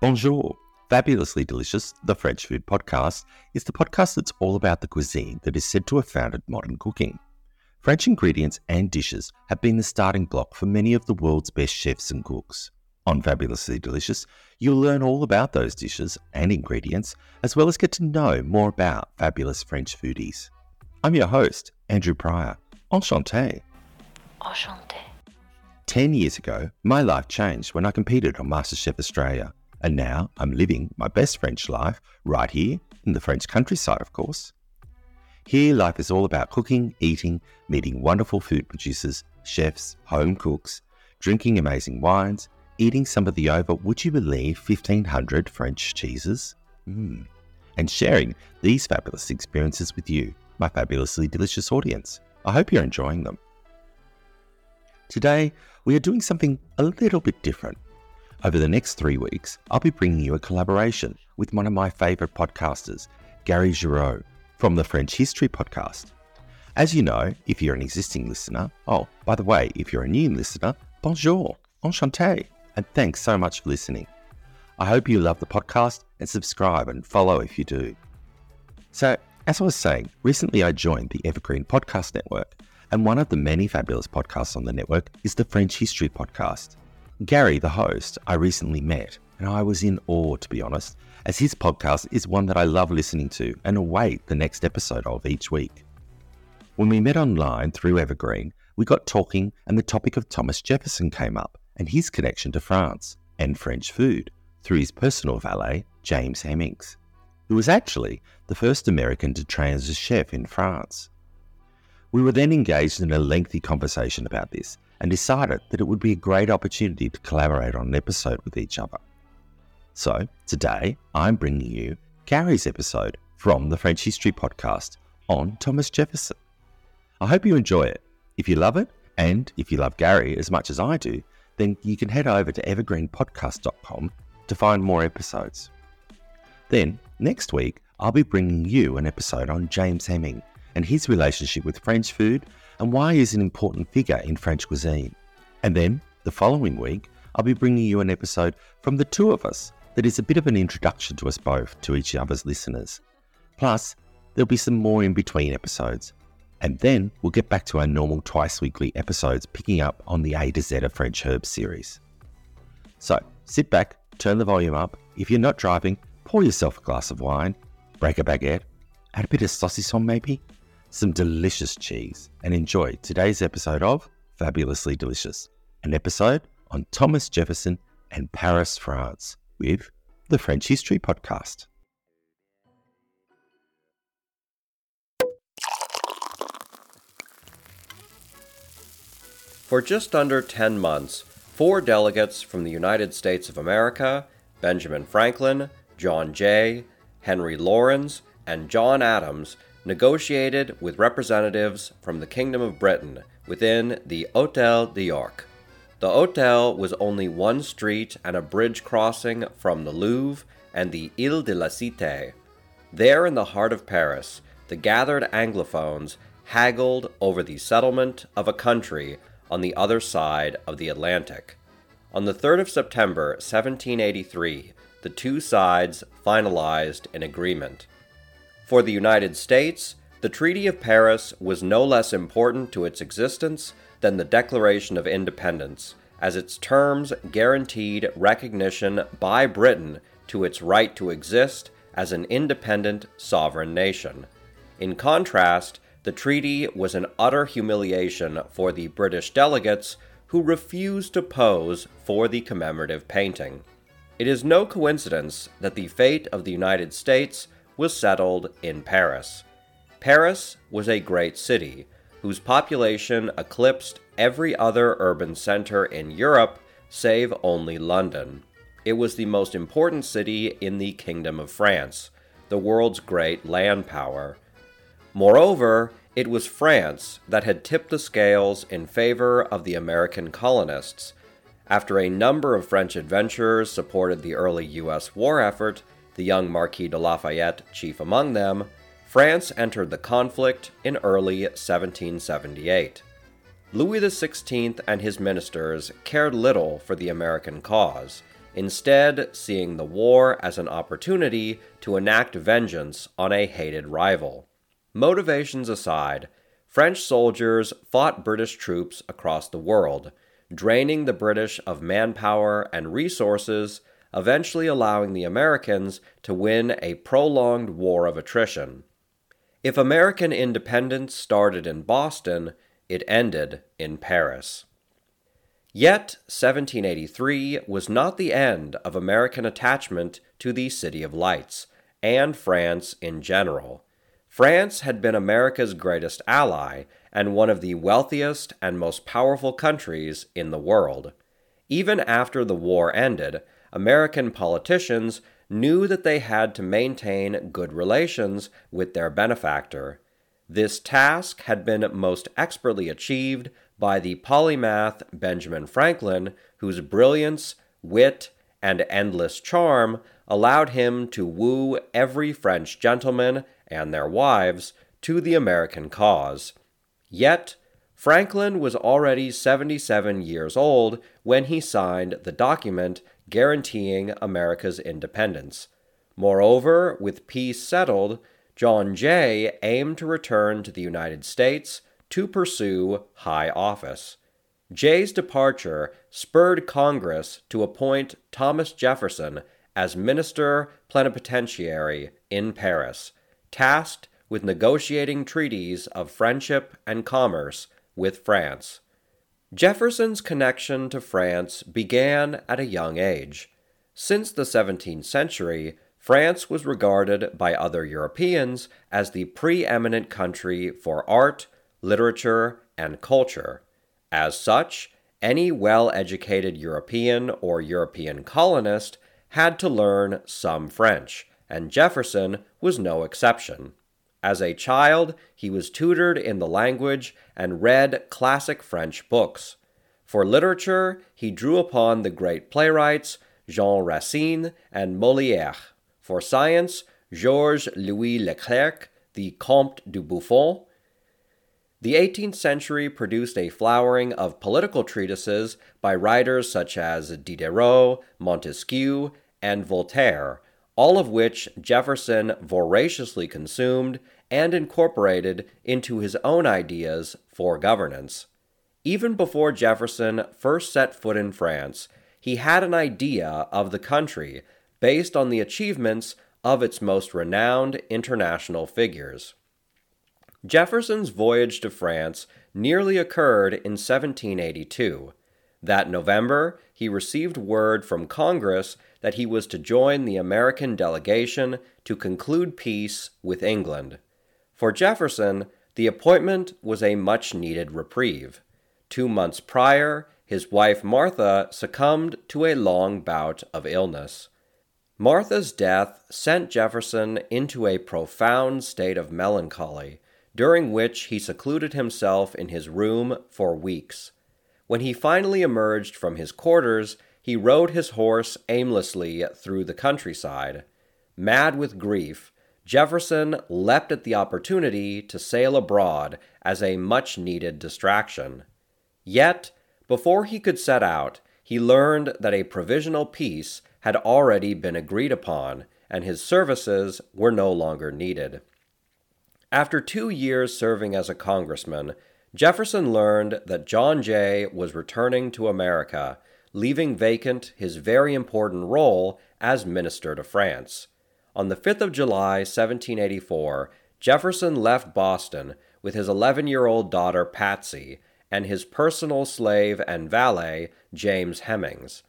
Bonjour. Fabulously Delicious, the French food podcast, is the podcast that's all about the cuisine that is said to have founded modern cooking. French ingredients and dishes have been the starting block for many of the world's best chefs and cooks. On Fabulously Delicious, you'll learn all about those dishes and ingredients, as well as get to know more about fabulous French foodies. I'm your host, Andrew Prior. Enchanté. Enchanté. 10 years ago, my life changed when I competed on MasterChef Australia. And now I'm living my best French life right here in the French countryside, of course. Here, life is all about cooking, eating, meeting wonderful food producers, chefs, home cooks, drinking amazing wines, eating some of the over, would you believe, 1500 French cheeses? Mm. And sharing these fabulous experiences with you, my fabulously delicious audience. I hope you're enjoying them. Today, we are doing something a little bit different. Over the next three weeks, I'll be bringing you a collaboration with one of my favourite podcasters, Gary Girod, from the French History Podcast. As you know, if you're an existing listener, oh, by the way, if you're a new listener, bonjour, enchanté, and thanks so much for listening. I hope you love the podcast and subscribe and follow if you do. So, as I was saying, recently I joined the Evergreen Podcast Network, and one of the many fabulous podcasts on the network is the French History Podcast. Gary, the host, I recently met, and I was in awe, to be honest, as his podcast is one that I love listening to and await the next episode of each week. When we met online through Evergreen, we got talking, and the topic of Thomas Jefferson came up and his connection to France and French food through his personal valet, James Hemings, who was actually the first American to train as a chef in France. We were then engaged in a lengthy conversation about this and decided that it would be a great opportunity to collaborate on an episode with each other. So, today I'm bringing you Gary's episode from the French History Podcast on Thomas Jefferson. I hope you enjoy it. If you love it, and if you love Gary as much as I do, then you can head over to evergreenpodcast.com to find more episodes. Then, next week, I'll be bringing you an episode on James Heming and his relationship with French food and why he is an important figure in French cuisine. And then, the following week, I'll be bringing you an episode from the two of us that is a bit of an introduction to us both to each other's listeners. Plus, there'll be some more in between episodes. And then we'll get back to our normal twice weekly episodes, picking up on the A to Z of French Herbs series. So, sit back, turn the volume up. If you're not driving, pour yourself a glass of wine, break a baguette, add a bit of saucisson maybe, some delicious cheese, and enjoy today's episode of Fabulously Delicious, an episode on Thomas Jefferson and Paris, France, with the French History Podcast. For just under 10 months, four delegates from the United States of America, Benjamin Franklin, John Jay, Henry Laurens, and John Adams, negotiated with representatives from the Kingdom of Britain within the Hotel de York. The hotel was only one street and a bridge crossing from the Louvre and the Ile de la Cité. There in the heart of Paris, the gathered Anglophones haggled over the settlement of a country on the other side of the Atlantic. On the 3rd of September 1783, the two sides finalized an agreement. For the United States, the Treaty of Paris was no less important to its existence than the Declaration of Independence, as its terms guaranteed recognition by Britain to its right to exist as an independent sovereign nation. In contrast, the treaty was an utter humiliation for the British delegates who refused to pose for the commemorative painting. It is no coincidence that the fate of the United States was settled in Paris. Paris was a great city whose population eclipsed every other urban center in Europe save only London. It was the most important city in the Kingdom of France, the world's great land power. Moreover, it was France that had tipped the scales in favor of the American colonists. After a number of French adventurers supported the early U.S. war effort, the young Marquis de Lafayette chief among them, France entered the conflict in early 1778. Louis XVI and his ministers cared little for the American cause. instead, seeing the war as an opportunity to enact vengeance on a hated rival. Motivations aside, French soldiers fought British troops across the world, draining the British of manpower and resources, eventually allowing the Americans to win a prolonged war of attrition. If American independence started in Boston, it ended in Paris. Yet, 1783 was not the end of American attachment to the City of Lights, and France in general. France had been America's greatest ally and one of the wealthiest and most powerful countries in the world. Even after the war ended, American politicians knew that they had to maintain good relations with their benefactor. This task had been most expertly achieved by the polymath Benjamin Franklin, whose brilliance, wit, and endless charm allowed him to woo every French gentleman and their wives to the American cause. Yet, Franklin was already 77 years old when he signed the document guaranteeing America's independence. Moreover, with peace settled, John Jay aimed to return to the United States to pursue high office. Jay's departure spurred Congress to appoint Thomas Jefferson as minister plenipotentiary in Paris, tasked with negotiating treaties of friendship and commerce with France. Jefferson's connection to France began at a young age. Since the 17th century, France was regarded by other Europeans as the preeminent country for art, literature, and culture. As such, any well educated European or European colonist had to learn some French, and Jefferson was no exception. As a child, he was tutored in the language and read classic French books. For literature, he drew upon the great playwrights Jean Racine and Molière. For science, Georges Louis Leclerc, the Comte de Buffon. The 18th century produced a flowering of political treatises by writers such as Diderot, Montesquieu, and Voltaire, all of which Jefferson voraciously consumed and incorporated into his own ideas for governance. Even before Jefferson first set foot in France, he had an idea of the country based on the achievements of its most renowned international figures. Jefferson's voyage to France nearly occurred in 1782. That November, he received word from Congress that he was to join the American delegation to conclude peace with England. For Jefferson, the appointment was a much needed reprieve. Two months prior, his wife Martha succumbed to a long bout of illness. Martha's death sent Jefferson into a profound state of melancholy, during which he secluded himself in his room for weeks. When he finally emerged from his quarters, he rode his horse aimlessly through the countryside. Mad with grief, Jefferson leapt at the opportunity to sail abroad as a much needed distraction. Yet, before he could set out, he learned that a provisional peace had already been agreed upon, and his services were no longer needed. After two years serving as a congressman, Jefferson learned that John Jay was returning to America leaving vacant his very important role as minister to France. On the 5th of July, 1784, Jefferson left Boston with his 11 year old daughter Patsy and his personal slave and valet, James Hemings.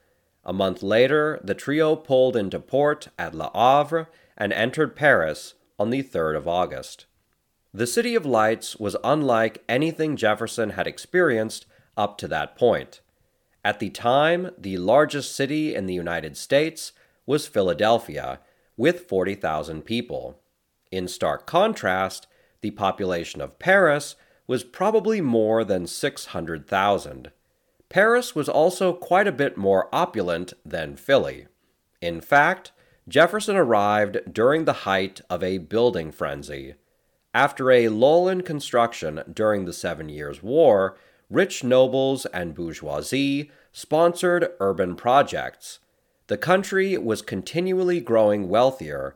A month later, the trio pulled into port at Le Havre and entered Paris on the 3rd of August. The City of Lights was unlike anything Jefferson had experienced up to that point. At the time, the largest city in the United States was Philadelphia, with 40,000 people. In stark contrast, the population of Paris was probably more than 600,000. Paris was also quite a bit more opulent than Philly. In fact, Jefferson arrived during the height of a building frenzy. After a lull in construction during the Seven Years' War, rich nobles and bourgeoisie sponsored urban projects. the country was continually growing wealthier.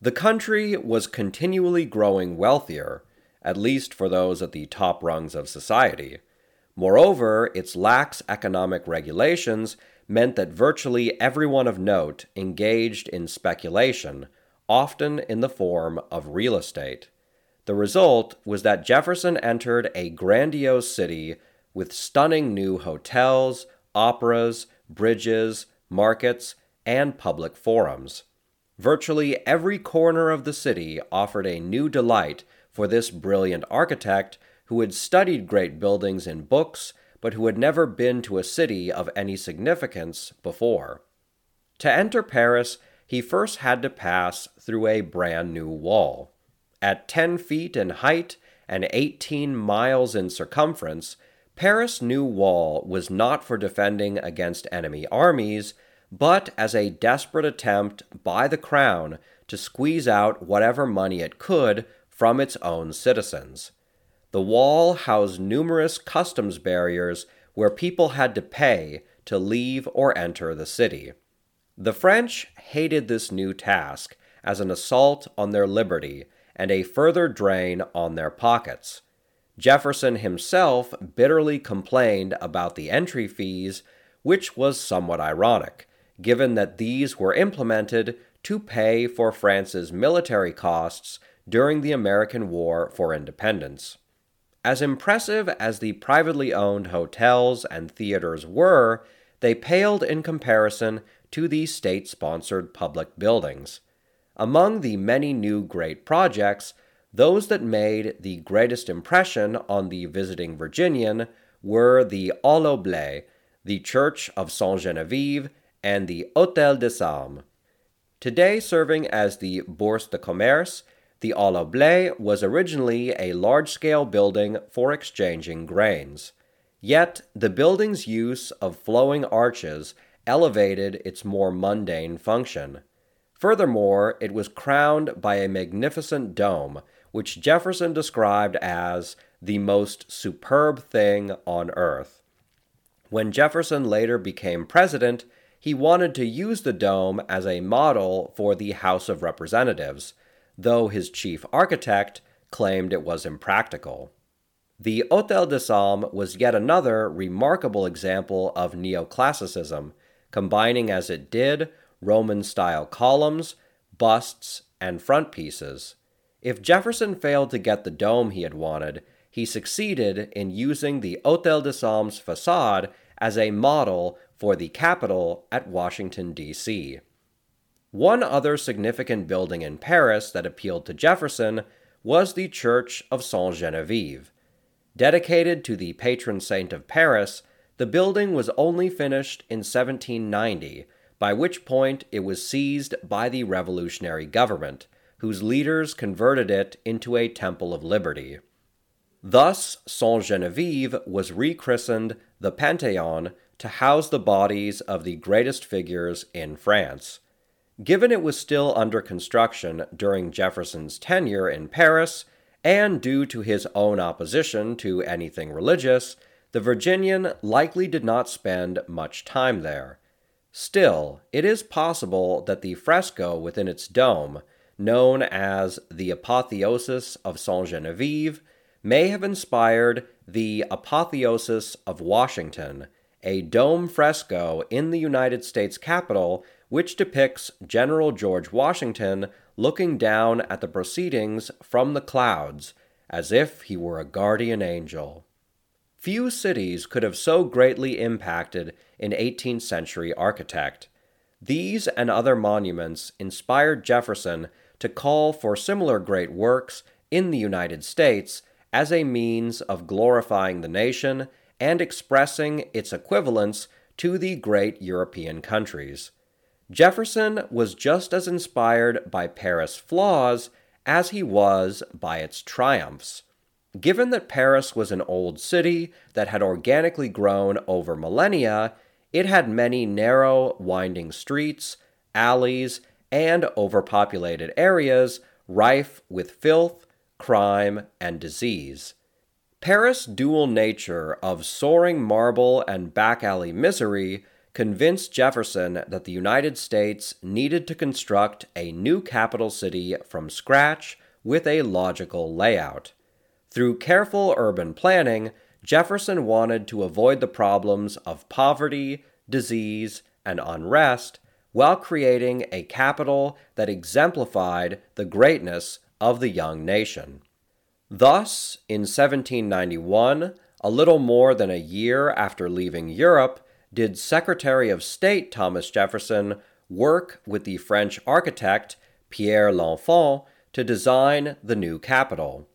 The country was continually growing wealthier, at least for those at the top rungs of society. Moreover, its lax economic regulations meant that virtually everyone of note engaged in speculation, often in the form of real estate. The result was that Jefferson entered a grandiose city with stunning new hotels, operas, bridges, markets, and public forums. Virtually every corner of the city offered a new delight for this brilliant architect who had studied great buildings in books but who had never been to a city of any significance before. To enter Paris, he first had to pass through a brand new wall. At 10 feet in height and 18 miles in circumference, Paris' new wall was not for defending against enemy armies, but as a desperate attempt by the crown to squeeze out whatever money it could from its own citizens. The wall housed numerous customs barriers where people had to pay to leave or enter the city. The French hated this new task as an assault on their liberty and a further drain on their pockets. Jefferson himself bitterly complained about the entry fees, which was somewhat ironic, given that these were implemented to pay for France's military costs during the American War for Independence. As impressive as the privately owned hotels and theaters were, they paled in comparison to the state sponsored public buildings. Among the many new great projects, those that made the greatest impression on the visiting Virginian were the Halle the Church of Sainte Genevieve, and the Hôtel de Salm. Today serving as the Bourse de Commerce, the Halle was originally a large scale building for exchanging grains. Yet, the building's use of flowing arches elevated its more mundane function. Furthermore, it was crowned by a magnificent dome, which Jefferson described as the most superb thing on earth. When Jefferson later became president, he wanted to use the dome as a model for the House of Representatives, though his chief architect claimed it was impractical. The Hôtel de Salm was yet another remarkable example of neoclassicism, combining as it did Roman style columns, busts, and front pieces. If Jefferson failed to get the dome he had wanted, he succeeded in using the Hôtel de Salm facade as a model for the Capitol at Washington, D.C. One other significant building in Paris that appealed to Jefferson was the Church of Sainte Genevieve. Dedicated to the patron saint of Paris, the building was only finished in 1790, by which point it was seized by the revolutionary government, whose leaders converted it into a Temple of Liberty. Thus, Sainte Genevieve was rechristened the Pantheon to house the bodies of the greatest figures in France. Given it was still under construction during Jefferson's tenure in Paris, and due to his own opposition to anything religious, the Virginian likely did not spend much time there. Still, it is possible that the fresco within its dome, known as the Apotheosis of Sainte Genevieve, may have inspired the Apotheosis of Washington, a dome fresco in the United States Capitol which depicts General George Washington looking down at the proceedings from the clouds as if he were a guardian angel. Few cities could have so greatly impacted an 18th century architect. These and other monuments inspired Jefferson to call for similar great works in the United States as a means of glorifying the nation and expressing its equivalence to the great European countries. Jefferson was just as inspired by Paris' flaws as he was by its triumphs. Given that Paris was an old city that had organically grown over millennia, it had many narrow, winding streets, alleys, and overpopulated areas rife with filth, crime, and disease. Paris' dual nature of soaring marble and back alley misery convinced Jefferson that the United States needed to construct a new capital city from scratch with a logical layout. Through careful urban planning, Jefferson wanted to avoid the problems of poverty, disease, and unrest while creating a capital that exemplified the greatness of the young nation. Thus, in 1791, a little more than a year after leaving Europe, did Secretary of State Thomas Jefferson work with the French architect Pierre L'Enfant to design the new capital.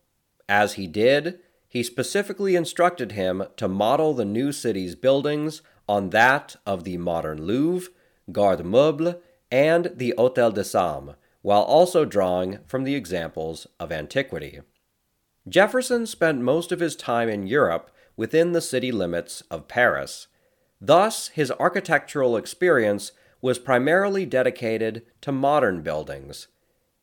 As he did, he specifically instructed him to model the new city's buildings on that of the modern Louvre, Garde Meuble, and the Hôtel de Salm, while also drawing from the examples of antiquity. Jefferson spent most of his time in Europe within the city limits of Paris. Thus, his architectural experience was primarily dedicated to modern buildings.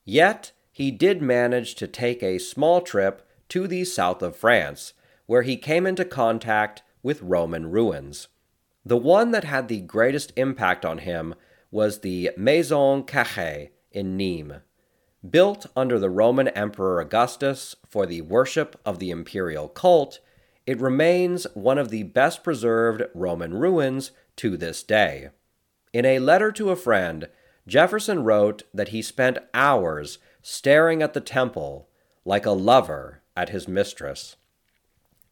Yet, he did manage to take a small trip to the south of France, where he came into contact with Roman ruins. The one that had the greatest impact on him was the Maison Carrée in Nîmes. Built under the Roman Emperor Augustus for the worship of the imperial cult, it remains one of the best preserved Roman ruins to this day. In a letter to a friend, Jefferson wrote that he spent hours staring at the temple like a lover at his mistress.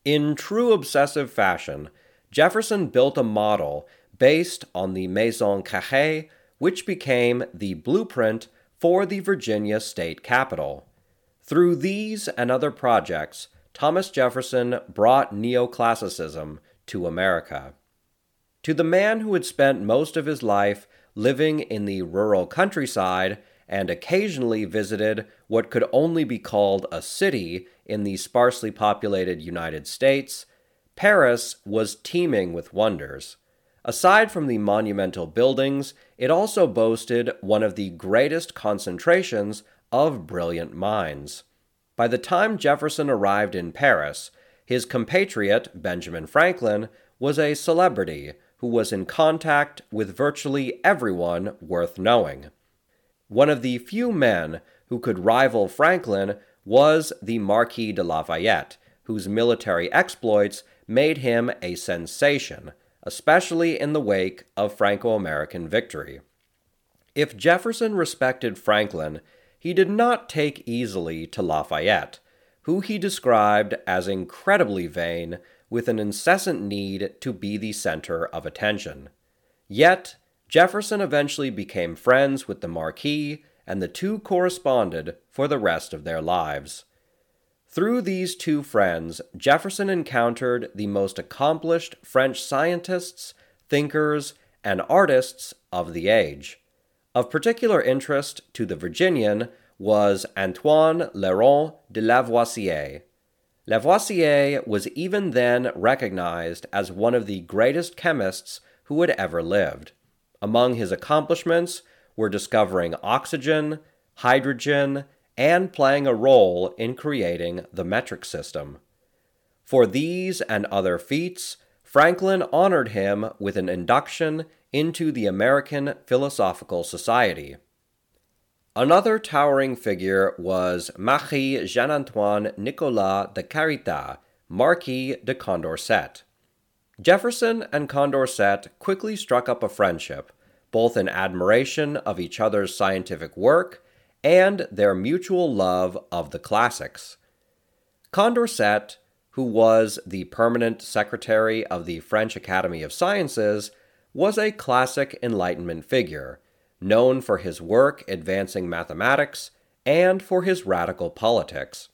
In true obsessive fashion, Jefferson built a model based on the Maison Carrée, which became the blueprint for the Virginia state capitol. Through these and other projects, Thomas Jefferson brought neoclassicism to America. To the man who had spent most of his life living in the rural countryside and occasionally visited what could only be called a city in the sparsely populated United States, Paris was teeming with wonders. Aside from the monumental buildings, it also boasted one of the greatest concentrations of brilliant minds. By the time Jefferson arrived in Paris, his compatriot, Benjamin Franklin, was a celebrity who was in contact with virtually everyone worth knowing. One of the few men who could rival Franklin was the Marquis de Lafayette, whose military exploits made him a sensation, especially in the wake of Franco American victory. If Jefferson respected Franklin, he did not take easily to Lafayette, who he described as incredibly vain with an incessant need to be the center of attention. Yet, Jefferson eventually became friends with the Marquis, and the two corresponded for the rest of their lives. Through these two friends, Jefferson encountered the most accomplished French scientists, thinkers, and artists of the age. Of particular interest to the Virginian was Antoine Laurent de Lavoisier. Lavoisier was even then recognized as one of the greatest chemists who had ever lived. Among his accomplishments were discovering oxygen, hydrogen, and playing a role in creating the metric system. For these and other feats, Franklin honored him with an induction into the American Philosophical Society. Another towering figure was Marie Jean Antoine Nicolas de Caritat, Marquis de Condorcet. Jefferson and Condorcet quickly struck up a friendship, both in admiration of each other's scientific work and their mutual love of the classics. Condorcet, who was the permanent secretary of the French Academy of Sciences, was a classic Enlightenment figure, known for his work advancing mathematics and for his radical politics.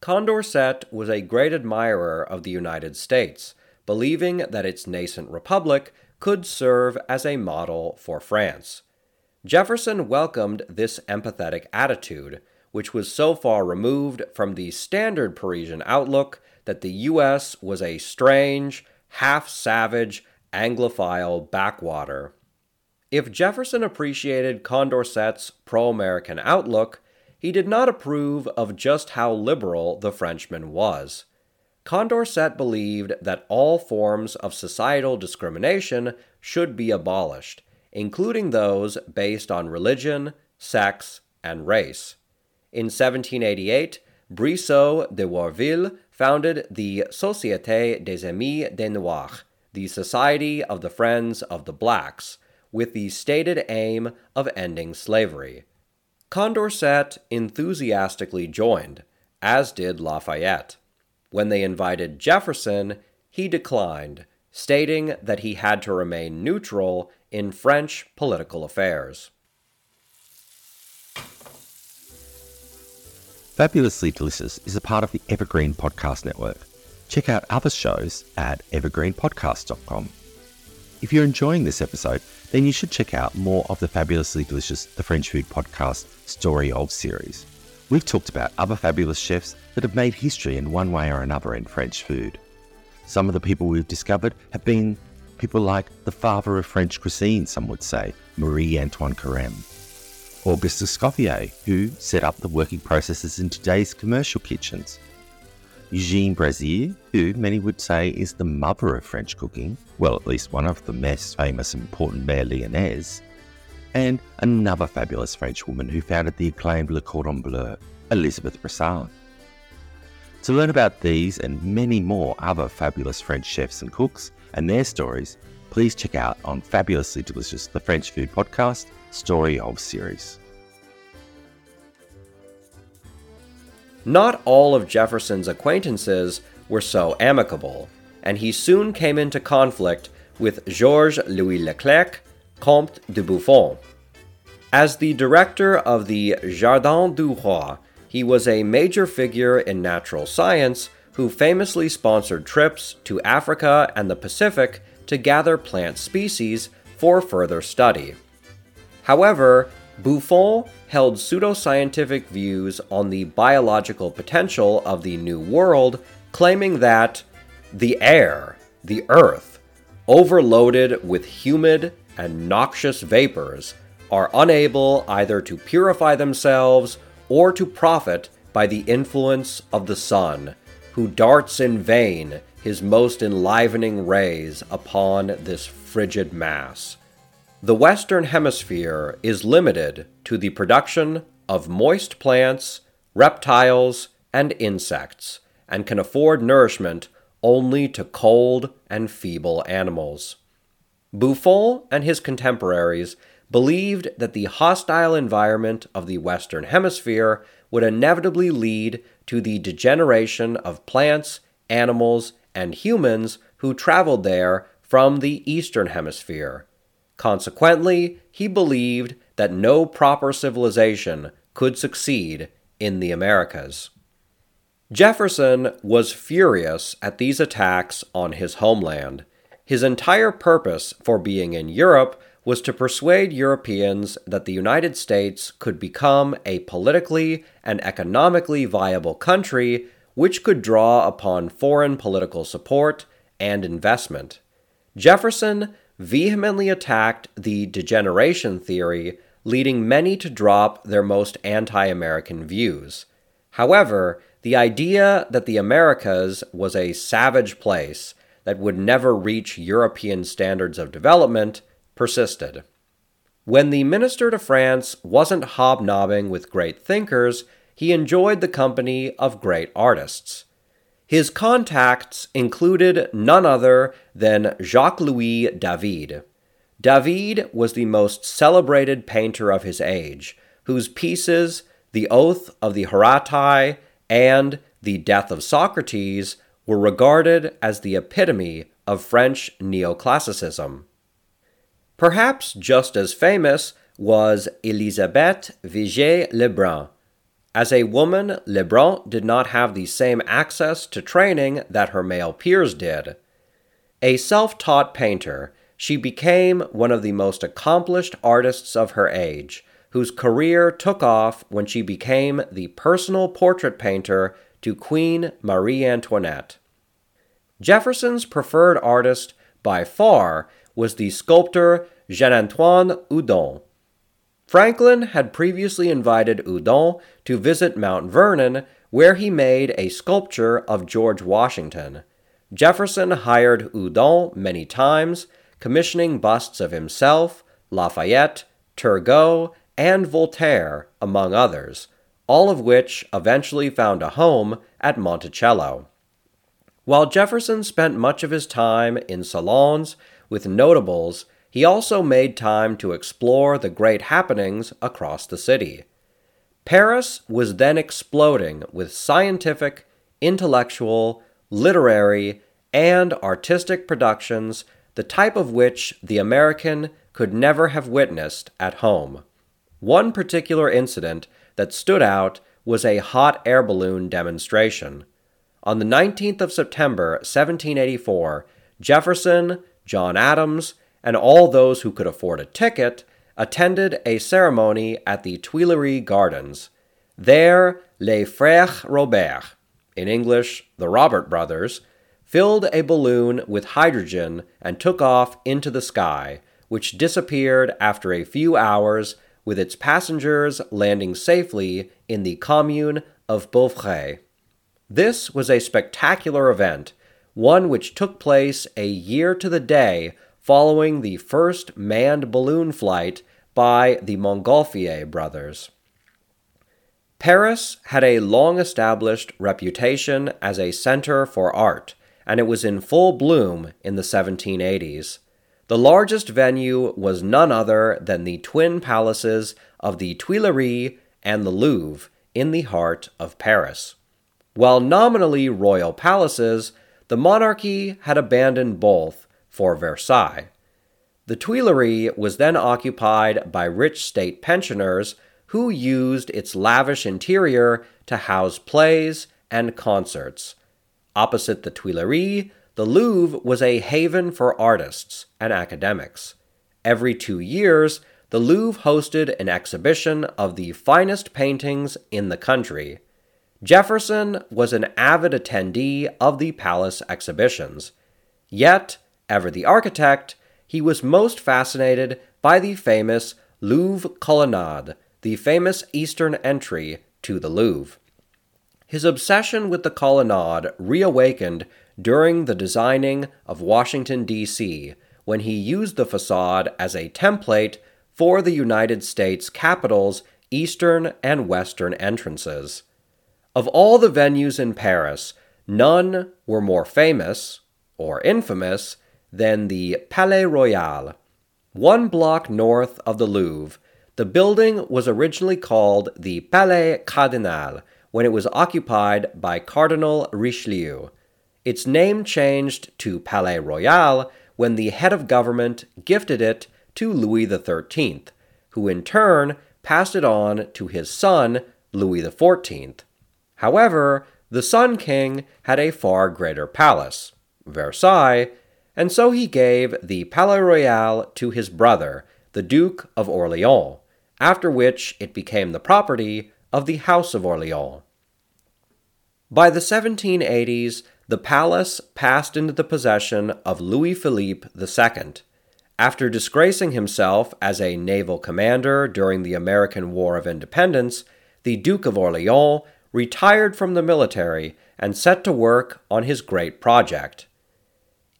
Condorcet was a great admirer of the United States, believing that its nascent republic could serve as a model for France. Jefferson welcomed this empathetic attitude, which was so far removed from the standard Parisian outlook that the U.S. was a strange, half savage, Anglophile backwater. If Jefferson appreciated Condorcet's pro American outlook, he did not approve of just how liberal the Frenchman was. Condorcet believed that all forms of societal discrimination should be abolished, including those based on religion, sex, and race. In 1788, Brissot de Warville founded the Société des Amis des Noirs, the Society of the Friends of the Blacks, with the stated aim of ending slavery. Condorcet enthusiastically joined, as did Lafayette. When they invited Jefferson, he declined, stating that he had to remain neutral in French political affairs. Fabulously Delicious is a part of the Evergreen Podcast Network. Check out other shows at evergreenpodcast.com. If you're enjoying this episode, then you should check out more of the Fabulously Delicious The French Food Podcast Story of series. We've talked about other fabulous chefs that have made history in one way or another in French food. Some of the people we've discovered have been people like the father of French cuisine, some would say, Marie Antoine Carême Auguste Escoffier, who set up the working processes in today's commercial kitchens. Eugene Brazier, who many would say is the mother of French cooking, well, at least one of the most famous and important Mère Lyonnaise, and another fabulous French woman who founded the acclaimed Le Cordon Bleu, Elisabeth Brassart. To learn about these and many more other fabulous French chefs and cooks and their stories, please check out on Fabulously Delicious, the French Food Podcast Story of series. Not all of Jefferson's acquaintances were so amicable, and he soon came into conflict with Georges Louis Leclerc, Comte de Buffon. As the director of the Jardin du Roi, he was a major figure in natural science who famously sponsored trips to Africa and the Pacific to gather plant species for further study. However, Buffon held pseudoscientific views on the biological potential of the New World, claiming that the air, the earth, overloaded with humid and noxious vapors, are unable either to purify themselves or to profit by the influence of the sun, who darts in vain his most enlivening rays upon this frigid mass. The Western Hemisphere is limited to the production of moist plants, reptiles, and insects, and can afford nourishment only to cold and feeble animals. Buffon and his contemporaries believed that the hostile environment of the Western Hemisphere would inevitably lead to the degeneration of plants, animals, and humans who traveled there from the Eastern Hemisphere Consequently, he believed that no proper civilization could succeed in the Americas. Jefferson was furious at these attacks on his homeland. His entire purpose for being in Europe was to persuade Europeans that the United States could become a politically and economically viable country which could draw upon foreign political support and investment. Jefferson vehemently attacked the degeneration theory, leading many to drop their most anti American views. However, the idea that the Americas was a savage place that would never reach European standards of development persisted. When the minister to France wasn't hobnobbing with great thinkers, he enjoyed the company of great artists. His contacts included none other than Jacques Louis David. David was the most celebrated painter of his age, whose pieces, The Oath of the Horatii and The Death of Socrates, were regarded as the epitome of French neoclassicism. Perhaps just as famous was Elisabeth Vigée Lebrun, as a woman, Lebrun did not have the same access to training that her male peers did. A self taught painter, she became one of the most accomplished artists of her age, whose career took off when she became the personal portrait painter to Queen Marie Antoinette. Jefferson's preferred artist by far was the sculptor Jean Antoine Houdon. Franklin had previously invited Houdon to visit Mount Vernon, where he made a sculpture of George Washington. Jefferson hired Houdon many times, commissioning busts of himself, Lafayette, Turgot, and Voltaire, among others, all of which eventually found a home at Monticello. While Jefferson spent much of his time in salons with notables, he also made time to explore the great happenings across the city. Paris was then exploding with scientific, intellectual, literary, and artistic productions, the type of which the American could never have witnessed at home. One particular incident that stood out was a hot air balloon demonstration. On the 19th of September, 1784, Jefferson, John Adams, and all those who could afford a ticket attended a ceremony at the Tuileries Gardens. There, les Frères Robert, in English, the Robert brothers, filled a balloon with hydrogen and took off into the sky, which disappeared after a few hours with its passengers landing safely in the commune of Beaufret. This was a spectacular event, one which took place a year to the day following the first manned balloon flight by the Montgolfier brothers. Paris had a long established reputation as a center for art, and it was in full bloom in the 1780s. The largest venue was none other than the twin palaces of the Tuileries and the Louvre in the heart of Paris. While nominally royal palaces, the monarchy had abandoned both for Versailles. The Tuileries was then occupied by rich state pensioners who used its lavish interior to house plays and concerts. Opposite the Tuileries, the Louvre was a haven for artists and academics. Every two years, the Louvre hosted an exhibition of the finest paintings in the country. Jefferson was an avid attendee of the palace exhibitions. Yet, ever the architect, he was most fascinated by the famous Louvre Colonnade, the famous eastern entry to the Louvre. His obsession with the colonnade reawakened during the designing of Washington, D.C., when he used the facade as a template for the United States Capitol's eastern and western entrances. Of all the venues in Paris, none were more famous, or infamous, than the Palais Royal. One block north of the Louvre, the building was originally called the Palais Cardinal when it was occupied by Cardinal Richelieu. Its name changed to Palais Royal when the head of government gifted it to Louis XIII, who in turn passed it on to his son, Louis XIV. However, the Sun King had a far greater palace, Versailles, and so he gave the Palais Royal to his brother, the Duke of Orleans, after which it became the property of the House of Orleans. By the 1780s, the palace passed into the possession of Louis Philippe II. After disgracing himself as a naval commander during the American War of Independence, the Duke of Orleans retired from the military and set to work on his great project.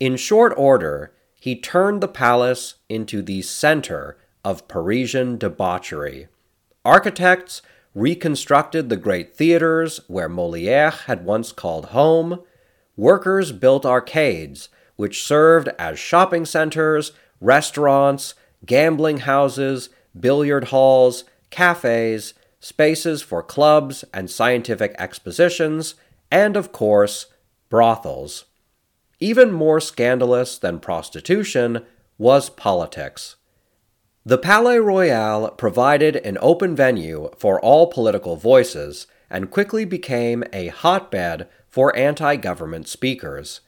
In short order, he turned the palace into the center of Parisian debauchery. Architects reconstructed the great theaters where Moliere had once called home. Workers built arcades, which served as shopping centers, restaurants, gambling houses, billiard halls, cafes, spaces for clubs and scientific expositions, and of course, brothels. Even more scandalous than prostitution was politics. The Palais Royal provided an open venue for all political voices and quickly became a hotbed for anti government speakers.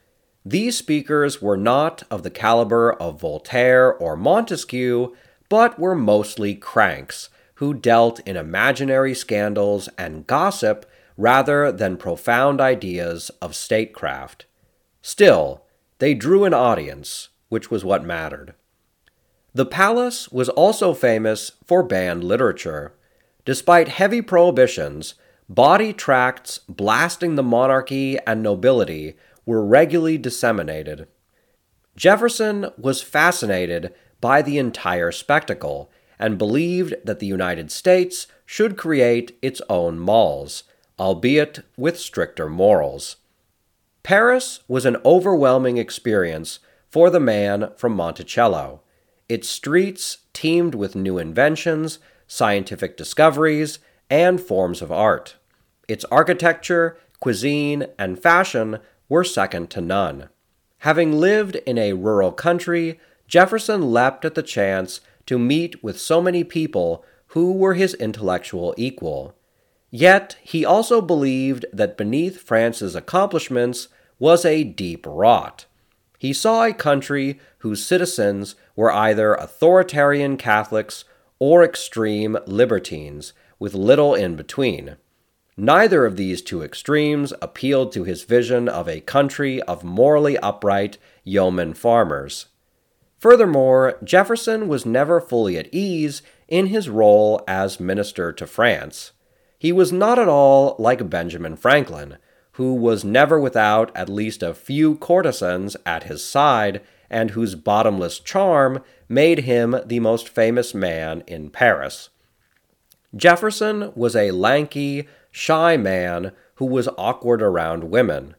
These speakers were not of the caliber of Voltaire or Montesquieu, but were mostly cranks who dealt in imaginary scandals and gossip rather than profound ideas of statecraft. Still, they drew an audience, which was what mattered. The palace was also famous for banned literature. Despite heavy prohibitions, body tracts blasting the monarchy and nobility were regularly disseminated. Jefferson was fascinated by the entire spectacle and believed that the United States should create its own malls, albeit with stricter morals. Paris was an overwhelming experience for the man from Monticello. Its streets teemed with new inventions, scientific discoveries, and forms of art. Its architecture, cuisine, and fashion were second to none. Having lived in a rural country, Jefferson leapt at the chance to meet with so many people who were his intellectual equal. Yet he also believed that beneath France's accomplishments was a deep rot. He saw a country whose citizens were either authoritarian Catholics or extreme libertines, with little in between. Neither of these two extremes appealed to his vision of a country of morally upright yeoman farmers. Furthermore, Jefferson was never fully at ease in his role as minister to France. He was not at all like Benjamin Franklin, who was never without at least a few courtesans at his side and whose bottomless charm made him the most famous man in Paris. Jefferson was a lanky, shy man who was awkward around women.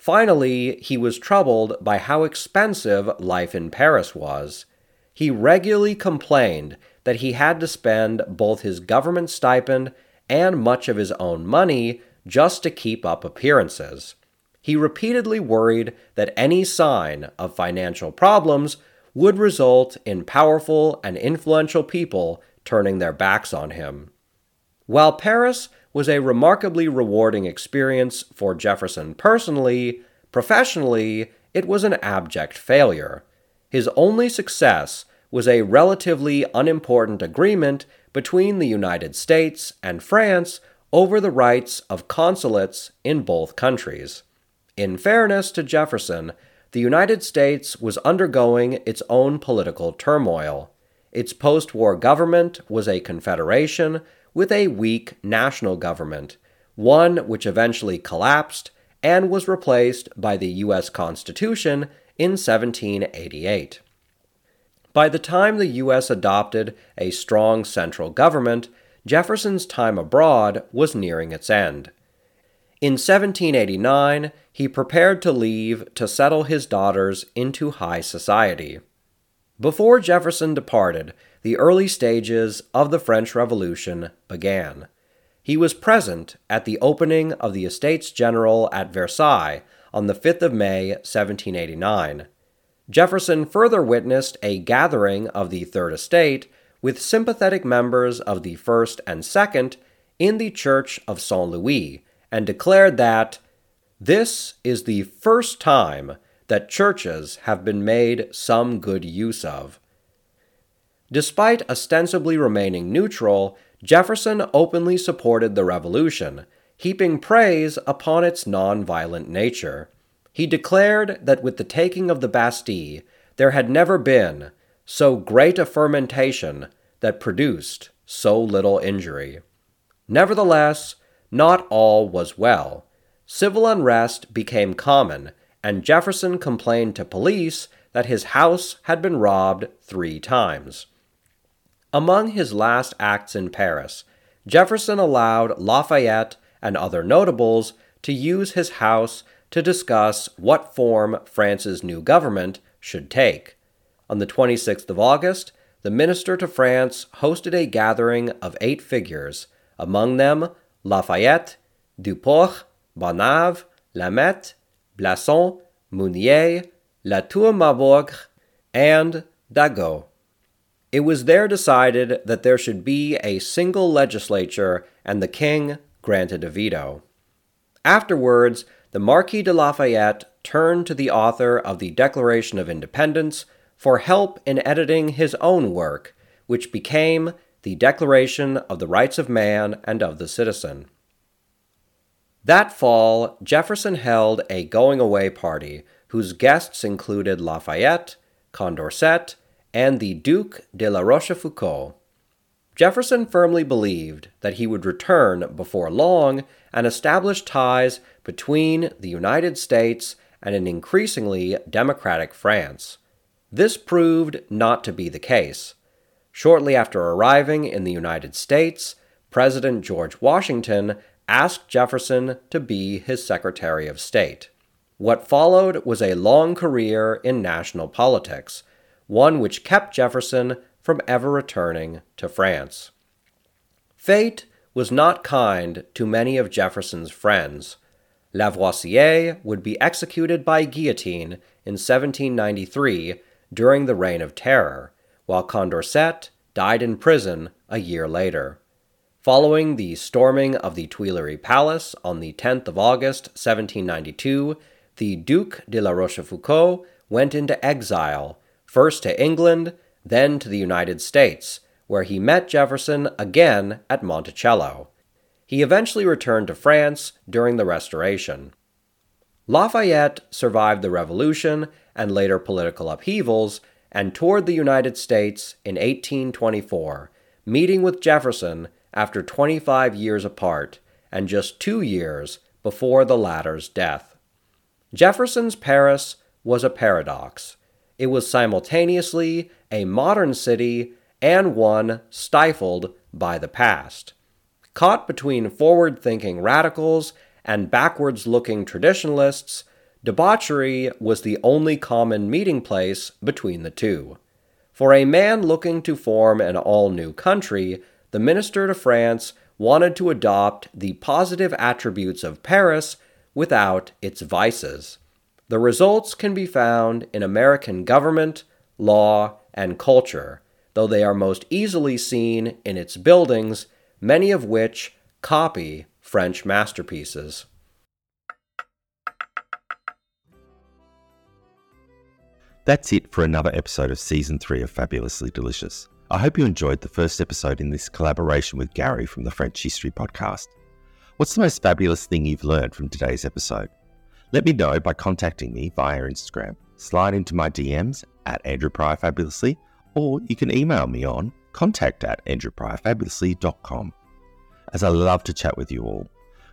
Finally, he was troubled by how expensive life in Paris was. He regularly complained that he had to spend both his government stipend and much of his own money just to keep up appearances. He repeatedly worried that any sign of financial problems would result in powerful and influential people turning their backs on him. While Paris was a remarkably rewarding experience for Jefferson personally, professionally, it was an abject failure. His only success was a relatively unimportant agreement between the United States and France over the rights of consulates in both countries. In fairness to Jefferson, the United States was undergoing its own political turmoil. Its post war government was a confederation with a weak national government, one which eventually collapsed and was replaced by the U.S. Constitution in 1788. By the time the U.S. adopted a strong central government, Jefferson's time abroad was nearing its end. In 1789, he prepared to leave to settle his daughters into high society. Before Jefferson departed, the early stages of the French Revolution began. He was present at the opening of the Estates General at Versailles on the 5th of May, 1789. Jefferson further witnessed a gathering of the Third Estate with sympathetic members of the First and Second in the Church of St. Louis and declared that this is the first time that churches have been made some good use of. Despite ostensibly remaining neutral, Jefferson openly supported the revolution, heaping praise upon its non-violent nature. He declared that with the taking of the Bastille, there had never been so great a fermentation that produced so little injury. Nevertheless, not all was well. Civil unrest became common, and Jefferson complained to police that his house had been robbed three times. Among his last acts in Paris, Jefferson allowed Lafayette and other notables to use his house to discuss what form France's new government should take. On the 26th of August, the minister to France hosted a gathering of eight figures, among them Lafayette, Duport, Barnave, Lameth, Blacon, Mounier, Latour Maubourg, and Dagout. It was there decided that there should be a single legislature, and the king granted a veto. Afterwards, the Marquis de Lafayette turned to the author of the Declaration of Independence for help in editing his own work, which became the Declaration of the Rights of Man and of the Citizen. That fall, Jefferson held a going away party whose guests included Lafayette, Condorcet, and the Duc de la Rochefoucauld. Jefferson firmly believed that he would return before long and establish ties between the United States and an increasingly democratic France. This proved not to be the case. Shortly after arriving in the United States, President George Washington asked Jefferson to be his Secretary of State. What followed was a long career in national politics, one which kept Jefferson from ever returning to France. Fate was not kind to many of Jefferson's friends. Lavoisier would be executed by guillotine in 1793 during the Reign of Terror, while Condorcet died in prison a year later. Following the storming of the Tuileries Palace on the 10th of August 1792, the Duc de la Rochefoucauld went into exile, first to England, then to the United States, where he met Jefferson again at Monticello. He eventually returned to France during the Restoration. Lafayette survived the Revolution and later political upheavals and toured the United States in 1824, meeting with Jefferson after 25 years apart and just two years before the latter's death. Jefferson's Paris was a paradox. It was simultaneously a modern city and one stifled by the past. Caught between forward thinking radicals and backwards looking traditionalists, debauchery was the only common meeting place between the two. For a man looking to form an all new country, the minister to France wanted to adopt the positive attributes of Paris without its vices. The results can be found in American government, law, and culture, though they are most easily seen in its buildings, many of which copy French masterpieces. That's it for another episode of Season 3 of Fabulously Delicious. I hope you enjoyed the first episode in this collaboration with Gary from the French History Podcast. What's the most fabulous thing you've learned from today's episode? Let me know by contacting me via Instagram. Slide into my DMs at Andrew Prior Fabulously, or you can email me on contact at andrewpriorfabulously.com. As I love to chat with you all,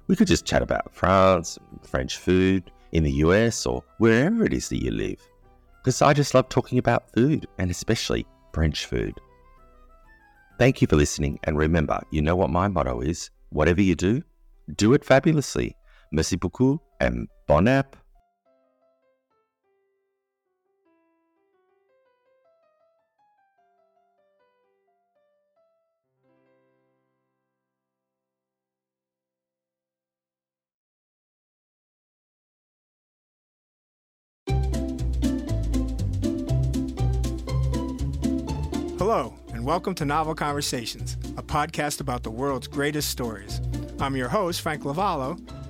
we could just chat about France, French food, in the US, or wherever it is that you live. Because I just love talking about food, and especially French food. Thank you for listening, and remember, you know what my motto is whatever you do, do it fabulously. Merci beaucoup, and bon app. Hello, and welcome to Novel Conversations, a podcast about the world's greatest stories. I'm your host, Frank Lavallo,